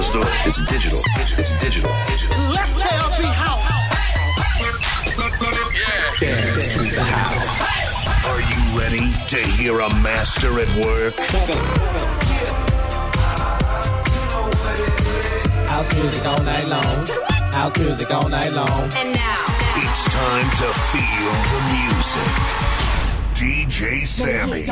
Let's do it. It's digital. It's digital. Let there be house. Dance to the house. Are you ready to hear a master at work? House music all night long. House music all night long. And now, It's time to feel the music. DJ Sammy.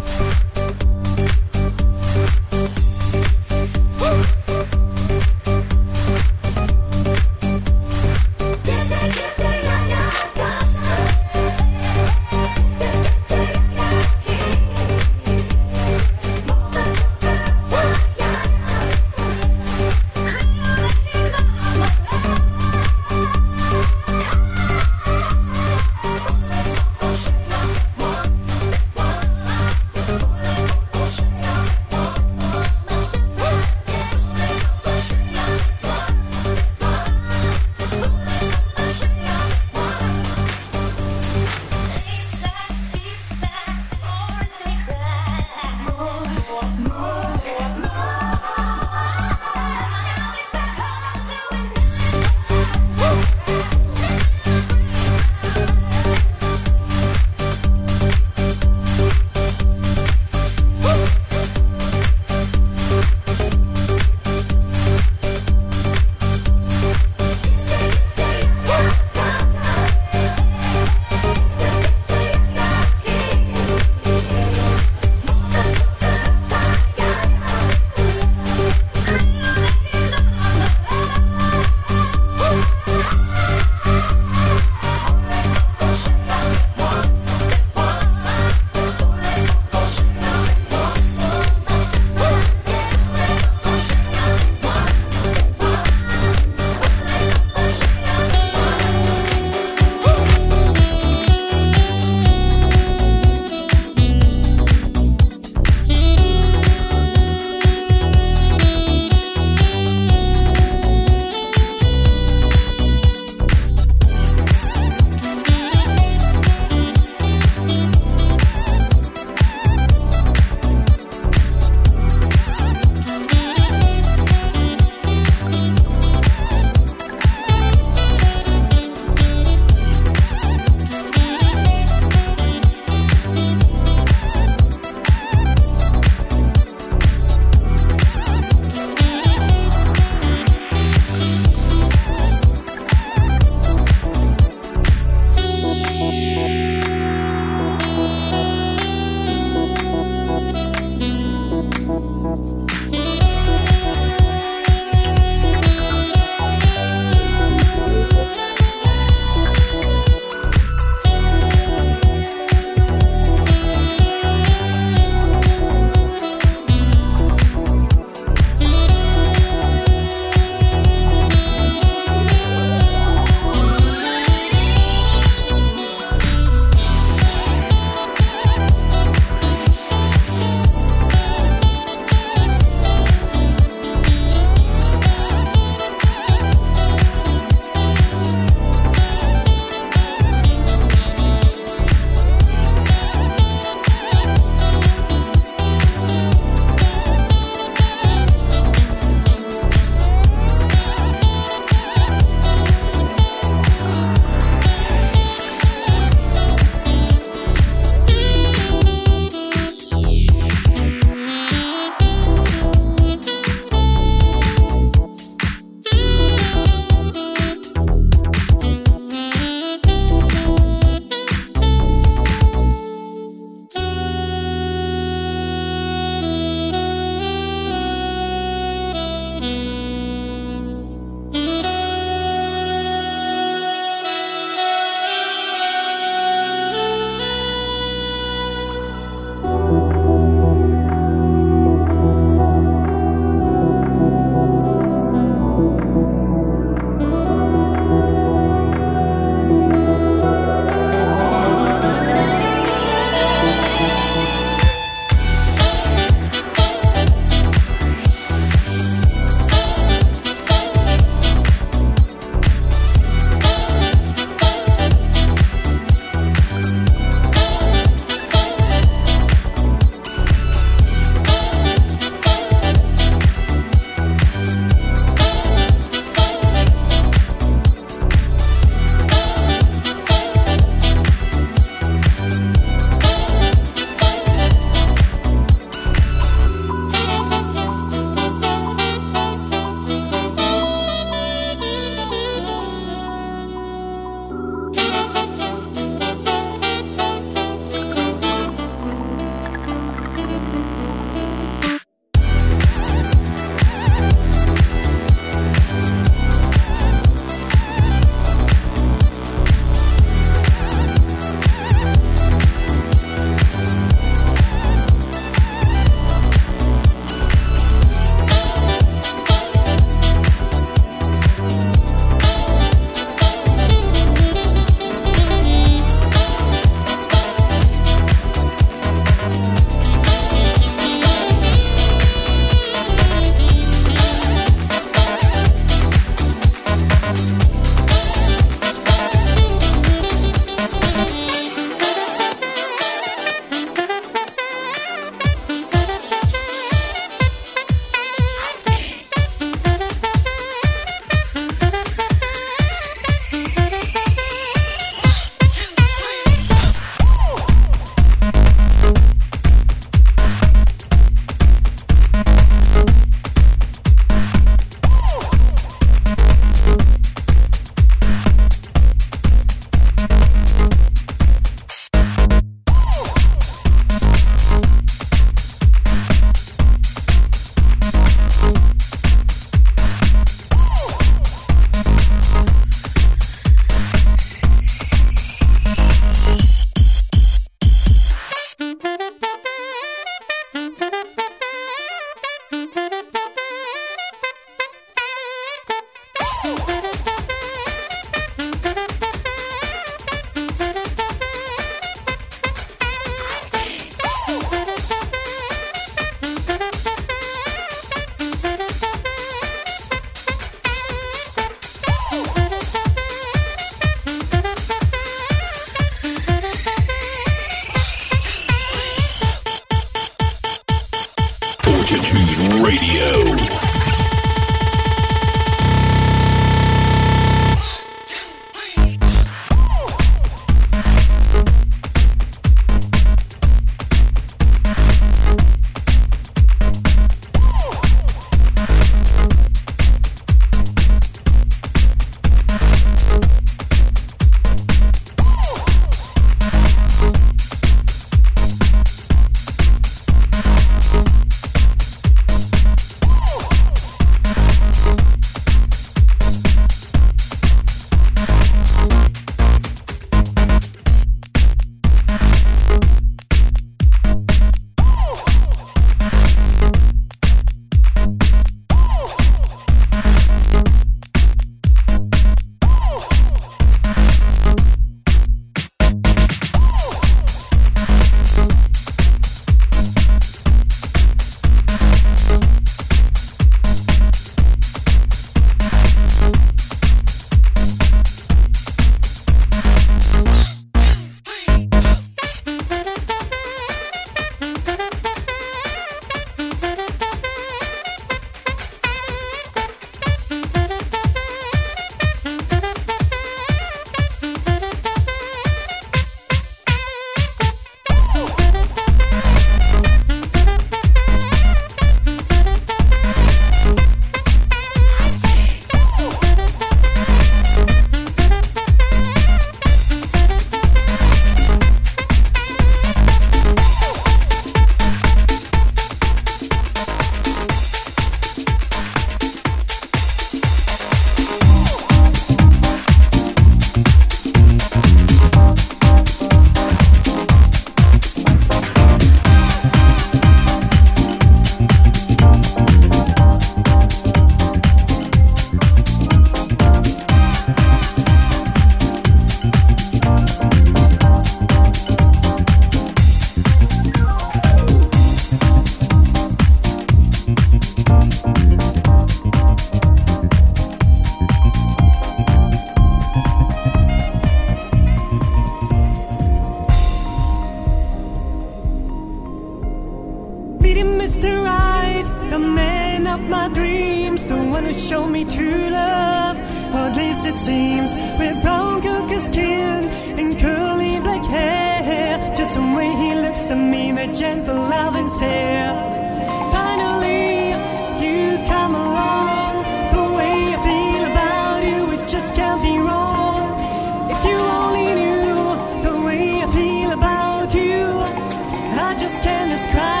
It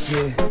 Yeah.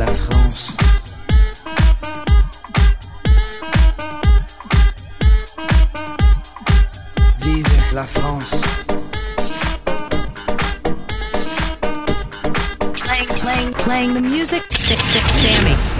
la France. Vive la France. Playing, playing, playing the music. Sammy.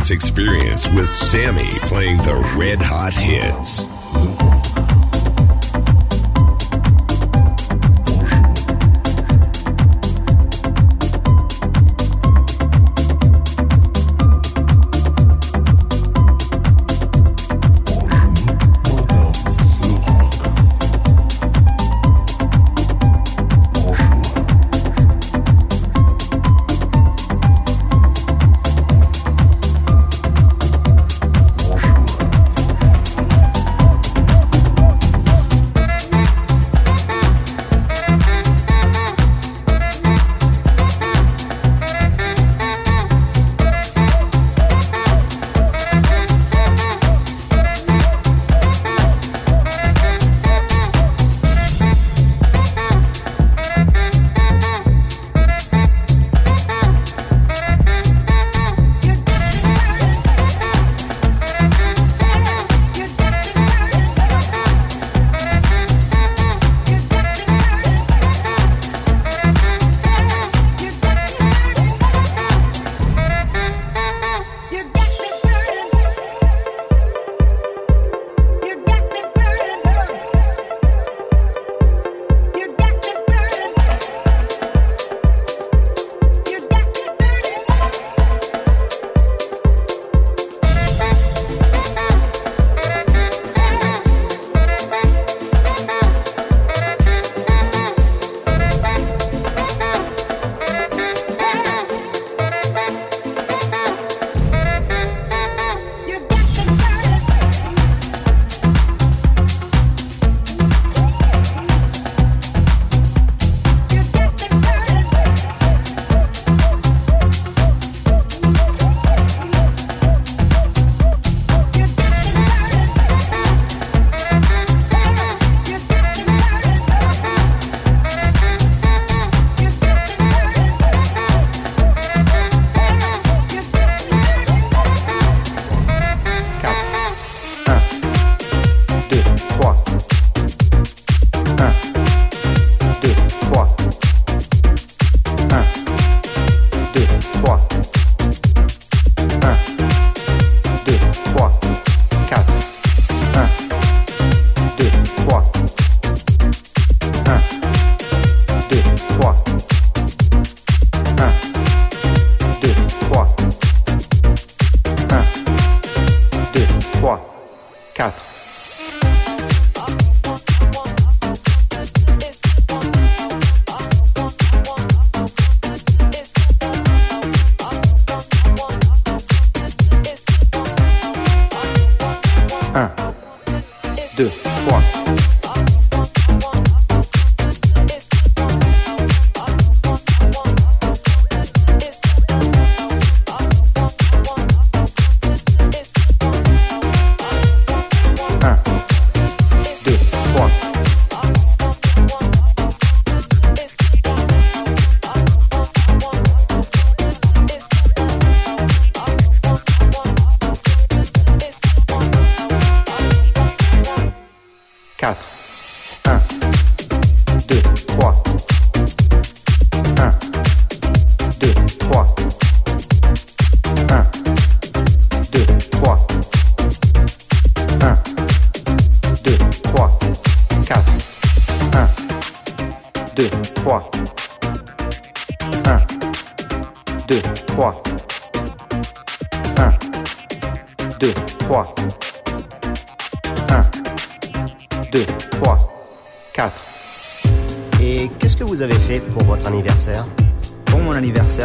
Dance experience with Sammy playing the red hot hits.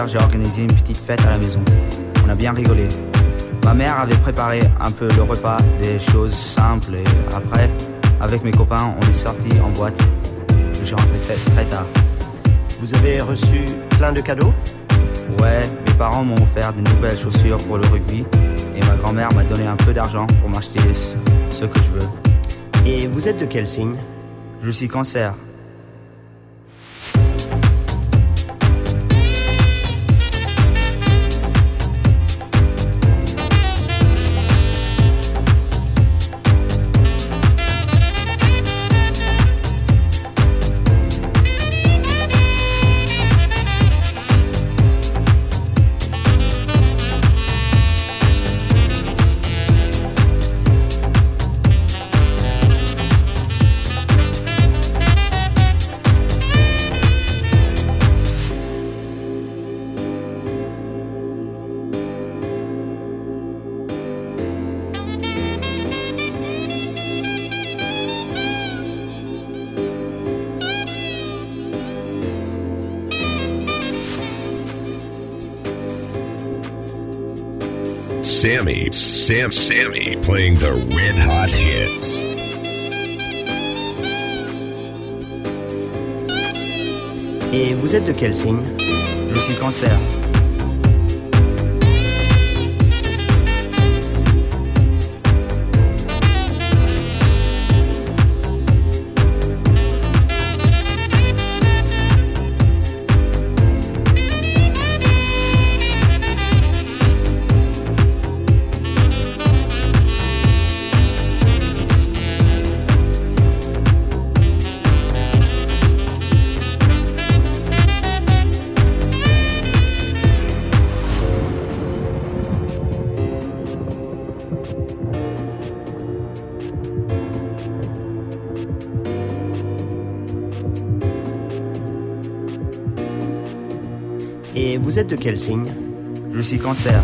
J'ai organisé une petite fête à la maison. On a bien rigolé. Ma mère avait préparé un peu le repas, des choses simples et après, avec mes copains, on est sorti en boîte. Je suis rentré très, très tard. Vous avez reçu plein de cadeaux? Ouais, mes parents m'ont offert des nouvelles chaussures pour le rugby et ma grand-mère m'a donné un peu d'argent pour m'acheter ce que je veux. Et vous êtes de quel signe? Je suis cancer. Sam, Sammy playing the red hot hits. Et vous êtes de quel signe? Je suis cancer. De quel signe? Je suis cancer.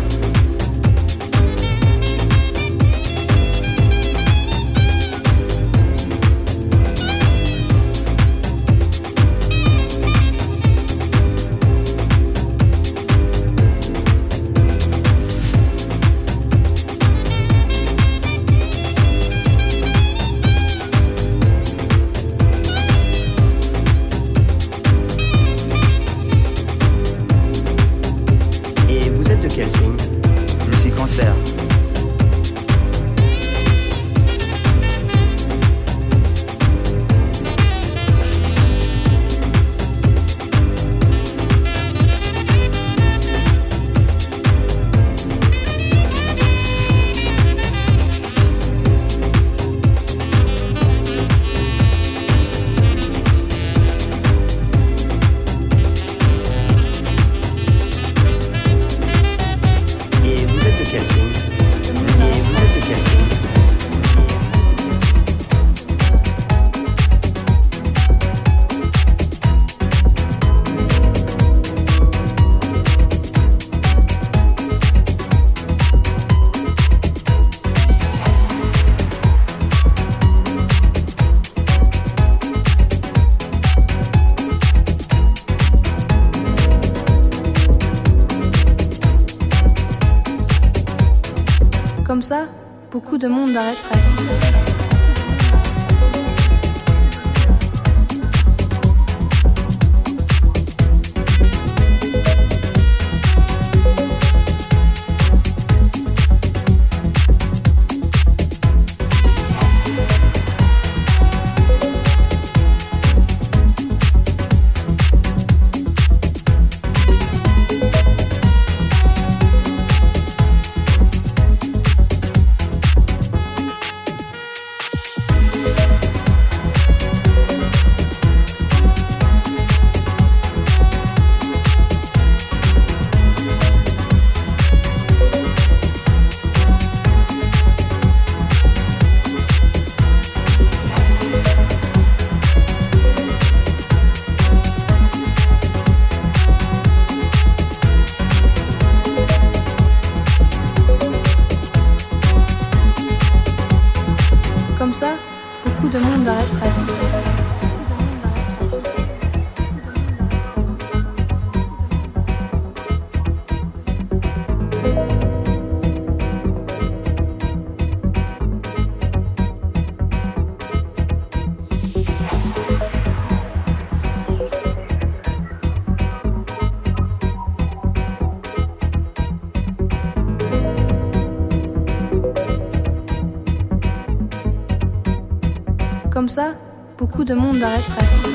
Comme ça, beaucoup de monde arrêterait.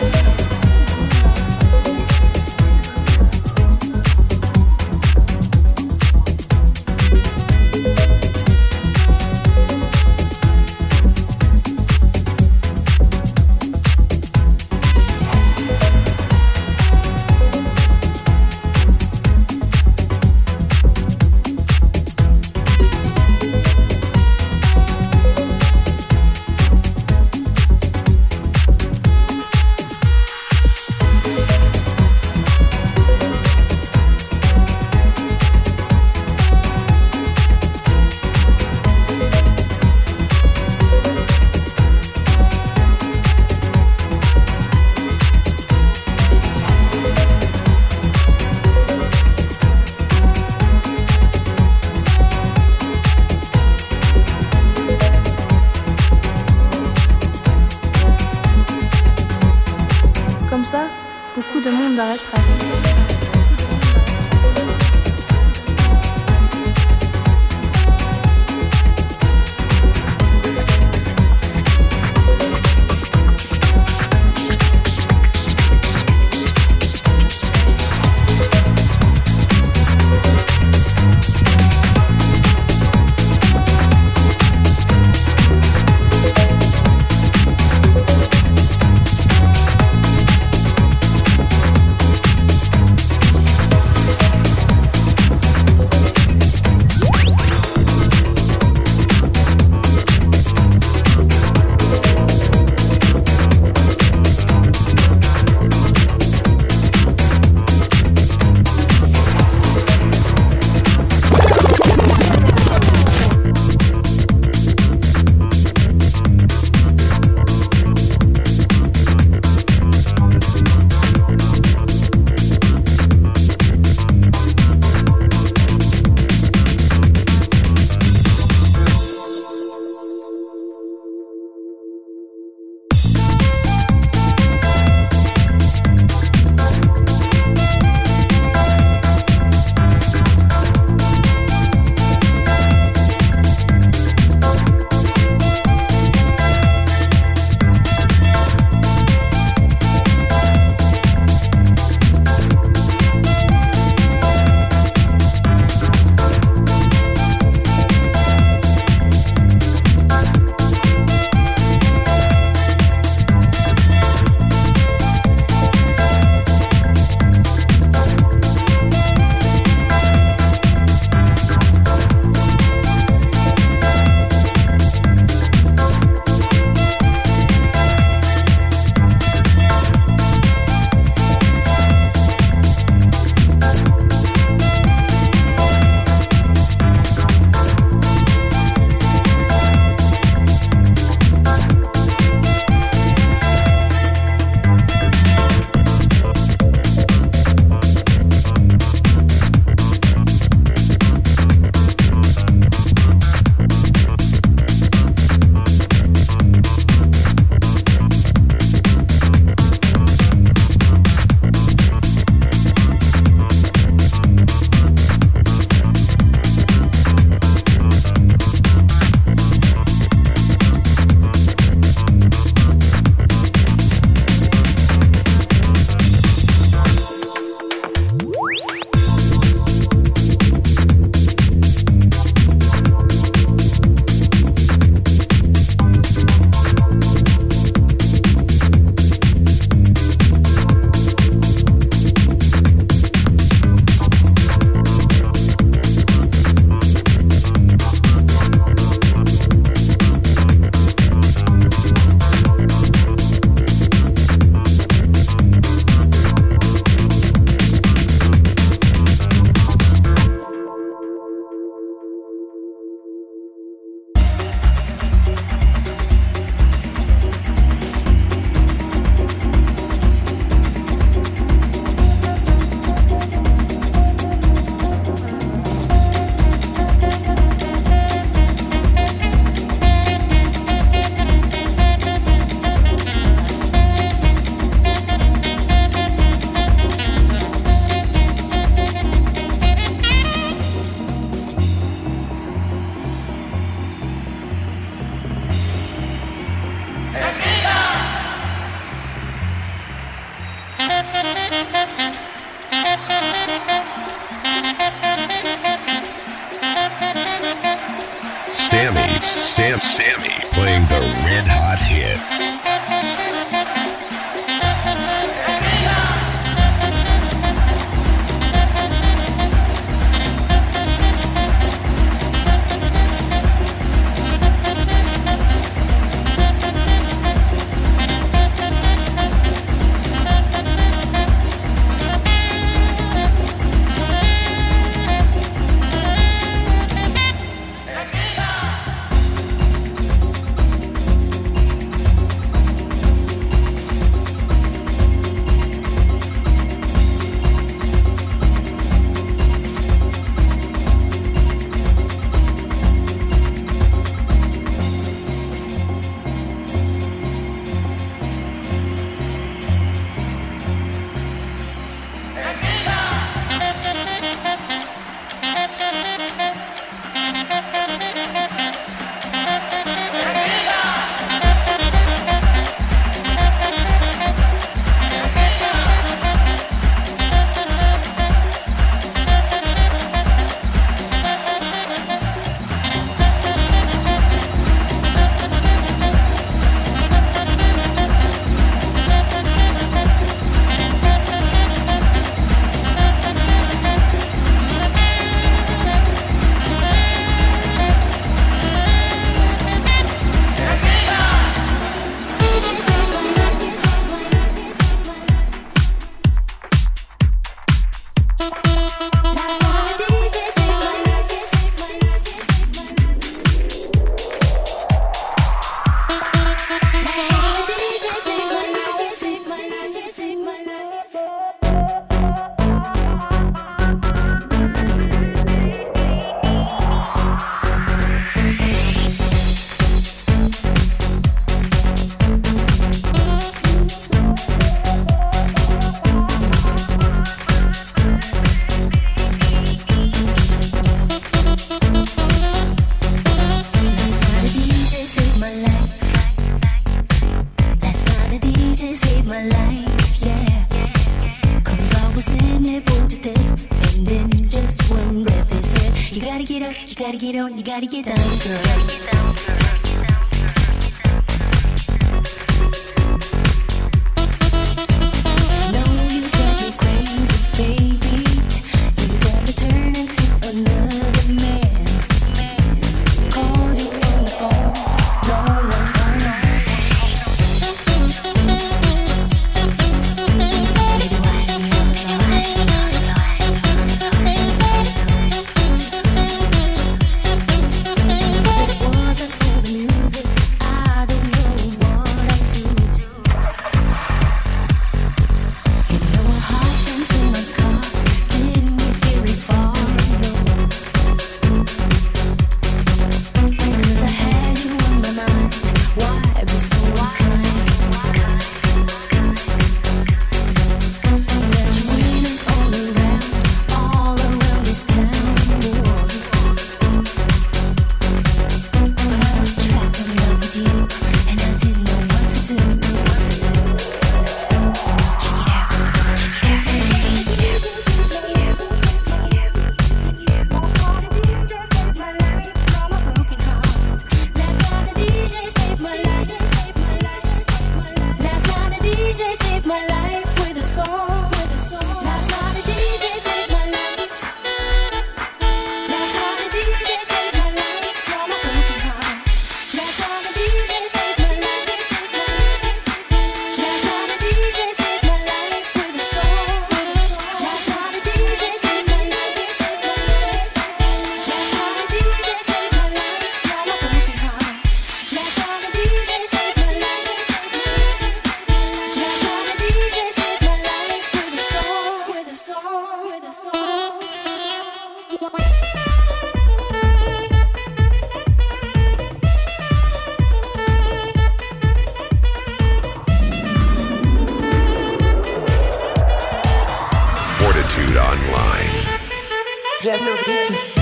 J'aime le rythme.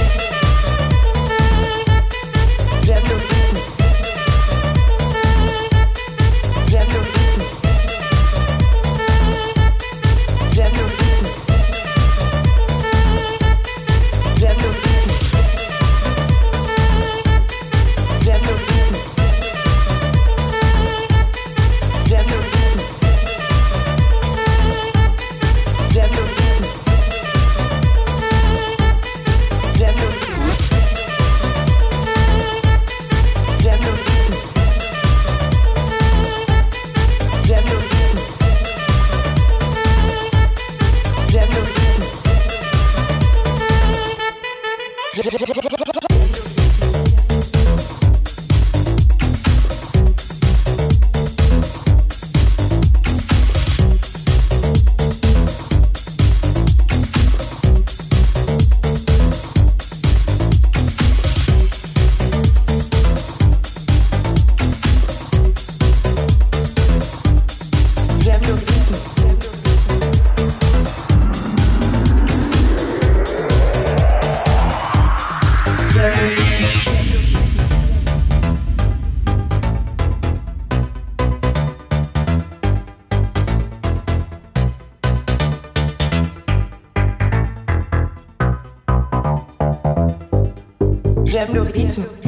repeat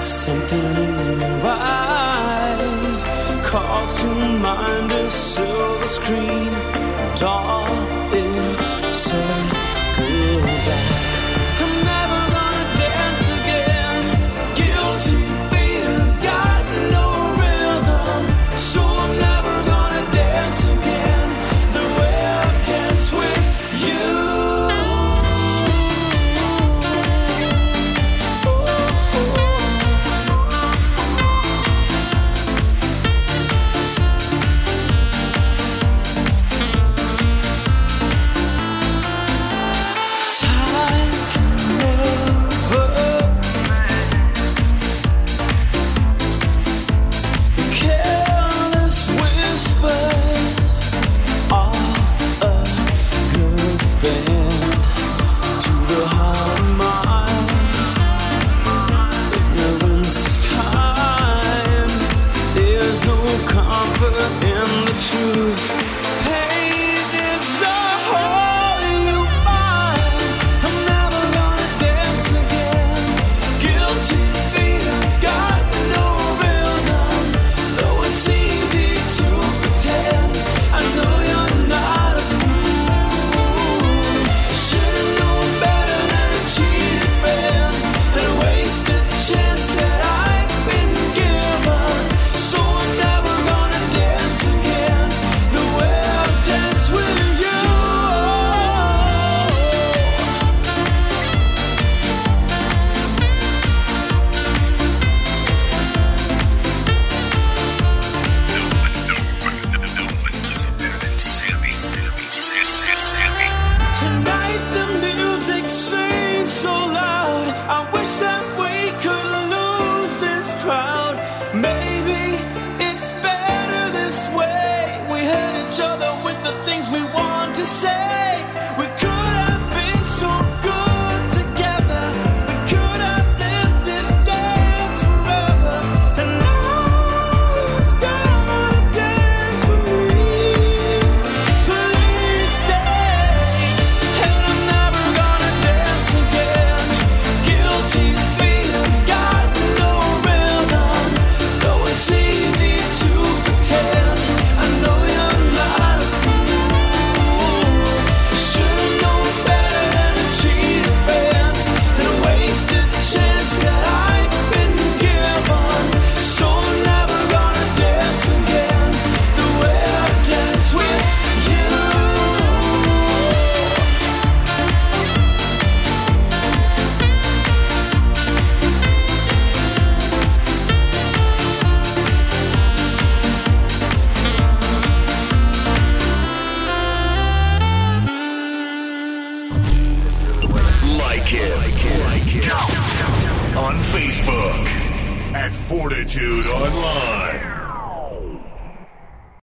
Something in your eyes calls to mind a silver screen. Dawn.